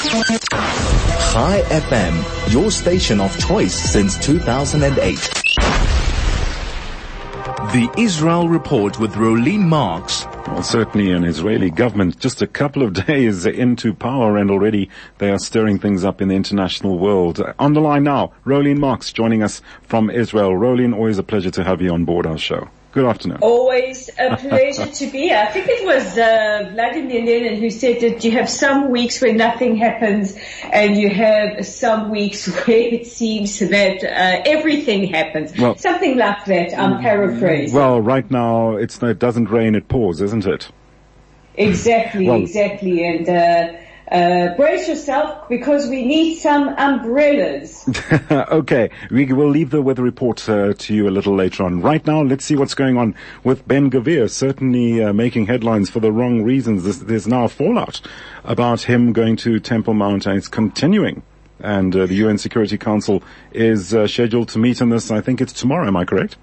Chai FM, your station of choice since 2008. The Israel Report with Rolene Marks. Well, certainly an Israeli government just a couple of days into power and already they are stirring things up in the international world. On the line now, Rolene Marks joining us from Israel. Rolene, always a pleasure to have you on board our show. Good afternoon. Always a pleasure to be here. I think it was uh, Vladimir Lenin who said that you have some weeks where nothing happens and you have some weeks where it seems that uh, everything happens. Well, Something like that, I'm paraphrasing. Well, right now it's, it doesn't rain, it pours, isn't it? Exactly, well, exactly. And uh, uh, brace yourself because we need some umbrellas. okay, we will leave the weather report uh, to you a little later on. Right now, let's see what's going on with Ben Gvir, certainly uh, making headlines for the wrong reasons. There's, there's, now a fallout about him going to Temple Mount and it's continuing. And uh, the UN Security Council is uh, scheduled to meet on this, I think it's tomorrow, am I correct?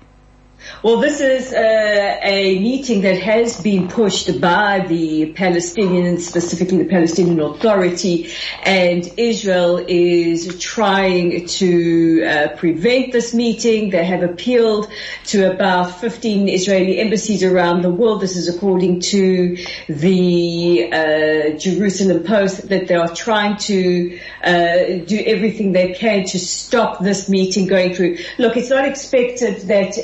Well, this is uh, a meeting that has been pushed by the Palestinians, specifically the Palestinian Authority, and Israel is trying to uh, prevent this meeting. They have appealed to about 15 Israeli embassies around the world. This is according to the uh, Jerusalem Post that they are trying to uh, do everything they can to stop this meeting going through. Look, it's not expected that uh,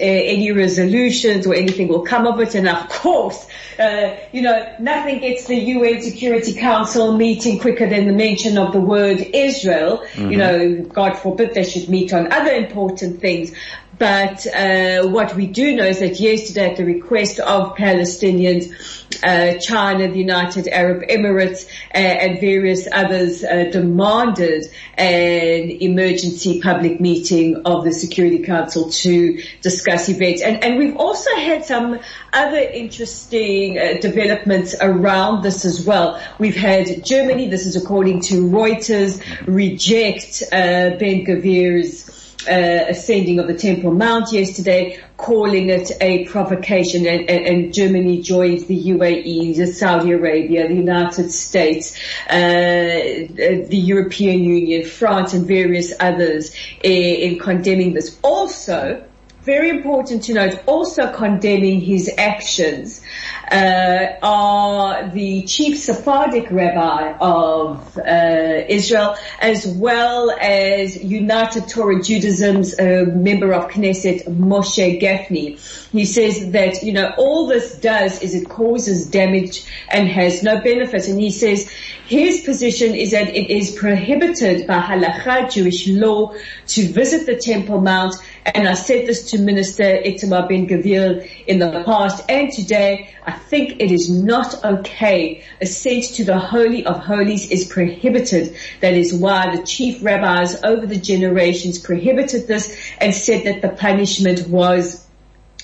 resolutions or anything will come of it. And of course, uh, you know, nothing gets the UN Security Council meeting quicker than the mention of the word Israel. Mm-hmm. You know, God forbid they should meet on other important things. But uh, what we do know is that yesterday, at the request of Palestinians, uh, China, the United Arab Emirates, uh, and various others uh, demanded an emergency public meeting of the Security Council to discuss events. And, and we've also had some other interesting uh, developments around this as well. We've had Germany, this is according to Reuters, reject uh, Ben Gvir's uh, ascending of the Temple Mount yesterday, calling it a provocation, and, and, and, Germany joins the UAE, the Saudi Arabia, the United States, uh, the European Union, France, and various others in, in condemning this. Also, very important to note, also condemning his actions uh, are the chief Sephardic rabbi of uh, Israel, as well as United Torah Judaism's uh, member of Knesset, Moshe Gafni. He says that, you know, all this does is it causes damage and has no benefit. And he says his position is that it is prohibited by halakha, Jewish law, to visit the Temple Mount. And I said this to Minister Itamar Ben Gvir in the past and today. I think it is not okay. Ascent to the Holy of Holies is prohibited. That is why the chief rabbis over the generations prohibited this and said that the punishment was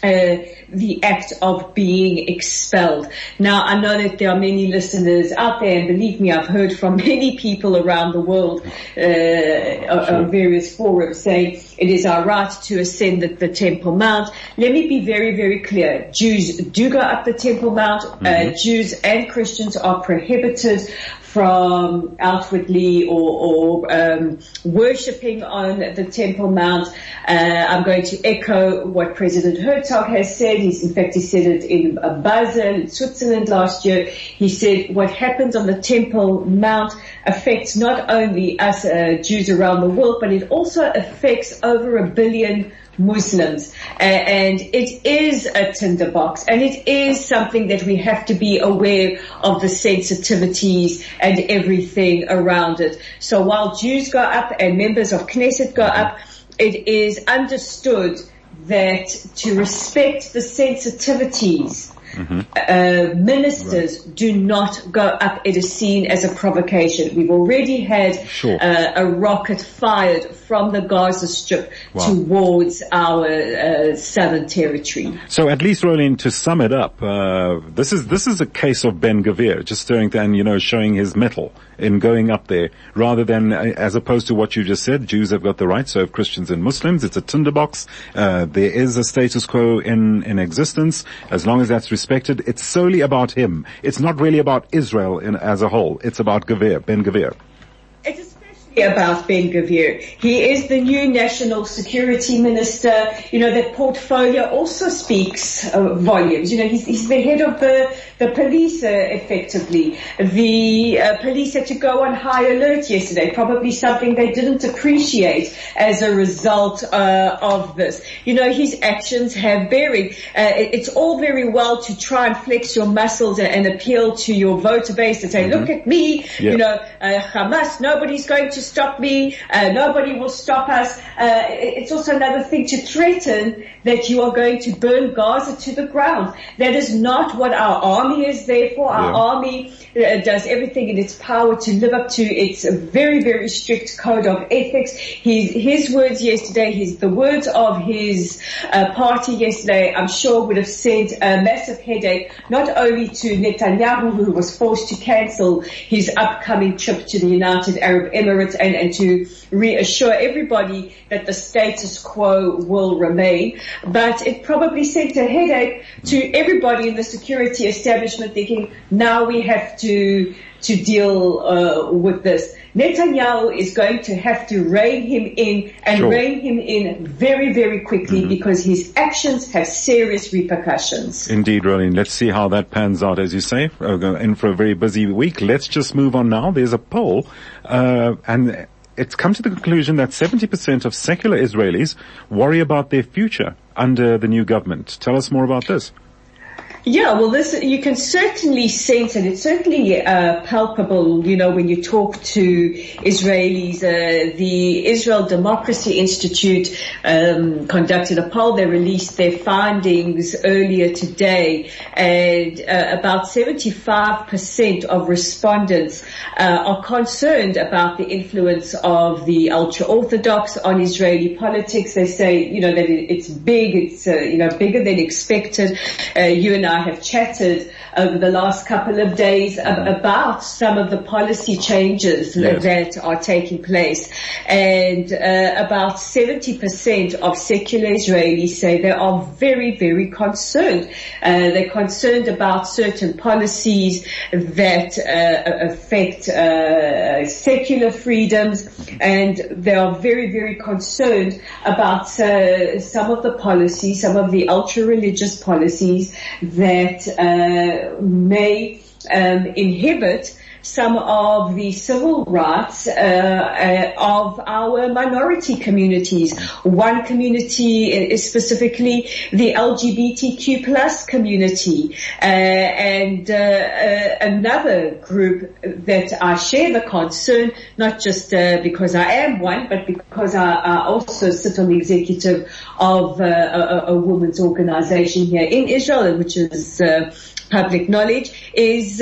uh, the act of being expelled. Now, I know that there are many listeners out there, and believe me, I've heard from many people around the world uh, sure. on various forums saying it is our right to ascend the, the, Temple Mount. Let me be very, very clear. Jews do go up the Temple Mount. Uh, mm-hmm. Uh, Jews and Christians are prohibited from outwardly or, or um, worshipping on the Temple Mount. Uh, I'm going to echo what President Herzog has said. He's, in fact, he said it in Basel, Switzerland last year. He said what happens on the Temple Mount affects not only us uh, Jews around the world, but it also affects over a billion Muslims. And it is a tinderbox and it is something that we have to be aware of the sensitivities and everything around it. So while Jews go up and members of Knesset go up, it is understood that to respect the sensitivities Mm-hmm. Uh, ministers right. do not go up. It is seen as a provocation. We've already had sure. uh, a rocket fired from the Gaza Strip wow. towards our uh, southern territory. So at least, Rolene, to sum it up, uh, this is this is a case of Ben Gvir just stirring and you know showing his mettle in going up there, rather than uh, as opposed to what you just said. Jews have got the right, so have Christians and Muslims. It's a tinderbox. Uh, there is a status quo in in existence as long as that's respected. It's solely about him. It's not really about Israel in, as a whole. It's about Gvir, Ben Gvir. About Ben Gvir. He is the new national security minister. You know, that portfolio also speaks uh, volumes. You know, he's, he's, the head of the, the police uh, effectively. The uh, police had to go on high alert yesterday, probably something they didn't appreciate as a result uh, of this. You know, his actions have bearing. Uh, it, it's all very well to try and flex your muscles and, and appeal to your voter base and say, mm-hmm. look at me, you know, uh, Hamas, nobody's going to stop me, uh, nobody will stop us. Uh, it's also another thing to threaten that you are going to burn Gaza to the ground. That is not what our army is there for. Our yeah. army uh, does everything in its power to live up to its very, very strict code of ethics. His, his words yesterday, his, the words of his uh, party yesterday, I'm sure would have sent a massive headache, not only to Netanyahu, who was forced to cancel his upcoming trip to the United Arab Emirates and, and to reassure everybody that the status quo will remain, but it probably sent a headache to everybody in the security establishment thinking, now we have to to deal uh, with this. Netanyahu is going to have to rein him in and sure. rein him in very, very quickly mm-hmm. because his actions have serious repercussions. Indeed, Rolene. Let's see how that pans out, as you say. In for a very busy week. Let's just move on now. There's a poll, uh, and it's come to the conclusion that 70% of secular Israelis worry about their future under the new government. Tell us more about this. Yeah, well, this you can certainly sense, and it's certainly uh, palpable. You know, when you talk to Israelis, uh, the Israel Democracy Institute um, conducted a poll. They released their findings earlier today, and uh, about 75% of respondents uh, are concerned about the influence of the ultra-orthodox on Israeli politics. They say, you know, that it's big. It's uh, you know bigger than expected. Uh, you and I have chatted over the last couple of days about some of the policy changes yes. that are taking place. And uh, about 70% of secular Israelis say they are very, very concerned. Uh, they're concerned about certain policies that uh, affect uh, secular freedoms and they are very, very concerned about uh, some of the policies, some of the ultra-religious policies that uh, may um, inhibit some of the civil rights uh, uh, of our minority communities. One community is specifically the LGBTQ plus community, uh, and uh, uh, another group that I share the concern, not just uh, because I am one, but because I, I also sit on the executive of a, a, women's organization here in Israel, which is public knowledge, is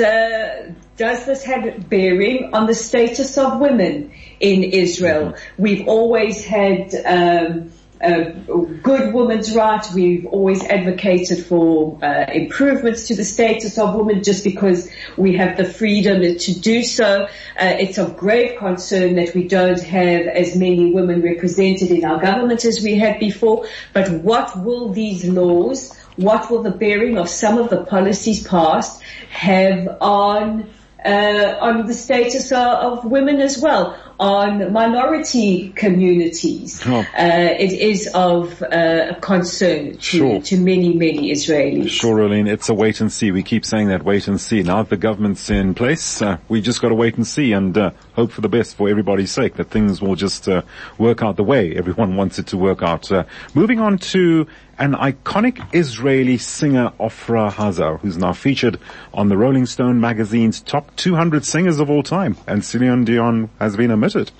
does this have bearing on the status of women in Israel? Mm-hmm. We've always had um, good women's rights. We've always advocated for uh, improvements to the status of women just because we have the freedom to do so. Uh, it's of grave concern that we don't have as many women represented in our government as we had before. But what will these laws, what will the bearing of some of the policies passed have on uh, on the status of women as well, on minority communities. Oh. Uh, it is of uh, concern to, sure. to many, many Israelis. Sure, Rolene. It's a wait and see. We keep saying that wait and see. Now that the government's in place, uh, we just got to wait and see and uh, hope for the best for everybody's sake that things will just uh, work out the way everyone wants it to work out. moving on to an iconic Israeli singer, Ofra Haza, who's now featured on the Rolling Stone magazine's top 200 singers of all time. And Celine Dion has been omitted.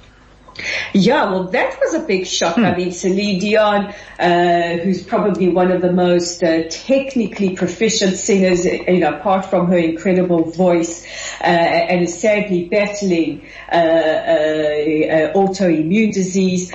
Yeah, well, that was a big shock. Hmm. I mean, Celine Dion, uh, who's probably one of the most uh, technically proficient singers, you know, apart from her incredible voice, uh, and is sadly battling uh, uh, uh, autoimmune disease.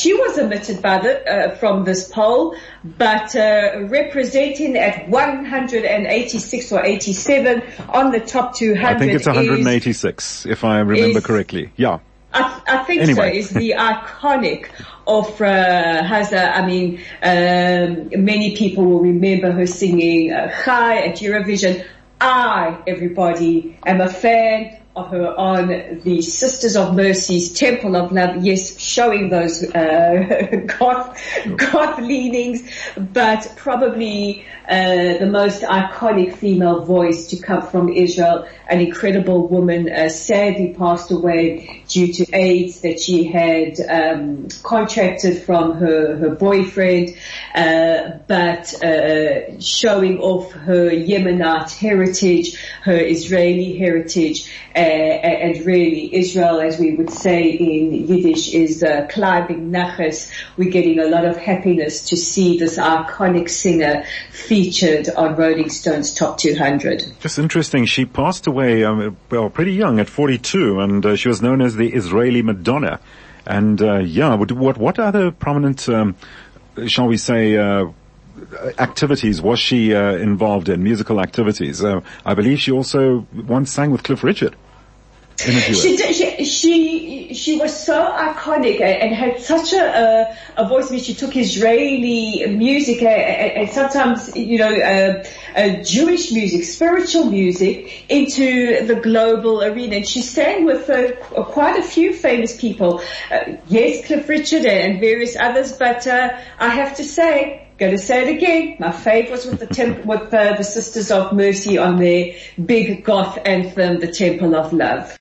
she was omitted by the, from this poll, but representing at 186 or 87 on the top 200. I think it's 186, is, if I remember correctly. Yeah. I, I think anyway. so. It's the iconic of uh, Haza. I mean, um, many people will remember her singing uh, Chai at Eurovision. I, everybody, am a fan of her on the Sisters of Mercy's Temple of Love. Yes, showing those uh, goth, goth leanings, but probably uh, the most iconic female voice to come from Israel. An incredible woman, uh, sadly passed away due to AIDS that she had um, contracted from her her boyfriend, uh, but uh, showing off her Yemenite heritage, her Israeli heritage uh, and really Israel, as we would say in Yiddish, is climbing nachas. We're getting a lot of happiness to see this iconic singer featured on Rolling Stone's Top 200. Just interesting. She passed away, um, well, pretty young at 42, and uh, she was known as the Israeli Madonna. And uh, yeah, what what other prominent, um, shall we say, uh, activities was she uh, involved in? Musical activities. Uh, I believe she also once sang with Cliff Richard. She, did, she, she she was so iconic and had such a a, a voice. I mean, she took Israeli music and, and sometimes you know uh, uh, Jewish music, spiritual music into the global arena. And she sang with uh, quite a few famous people. Uh, yes, Cliff Richard and various others, but uh, I have to say Going to say it again. My fave was with the temp- with uh, the Sisters of Mercy on their big goth anthem, The Temple of Love.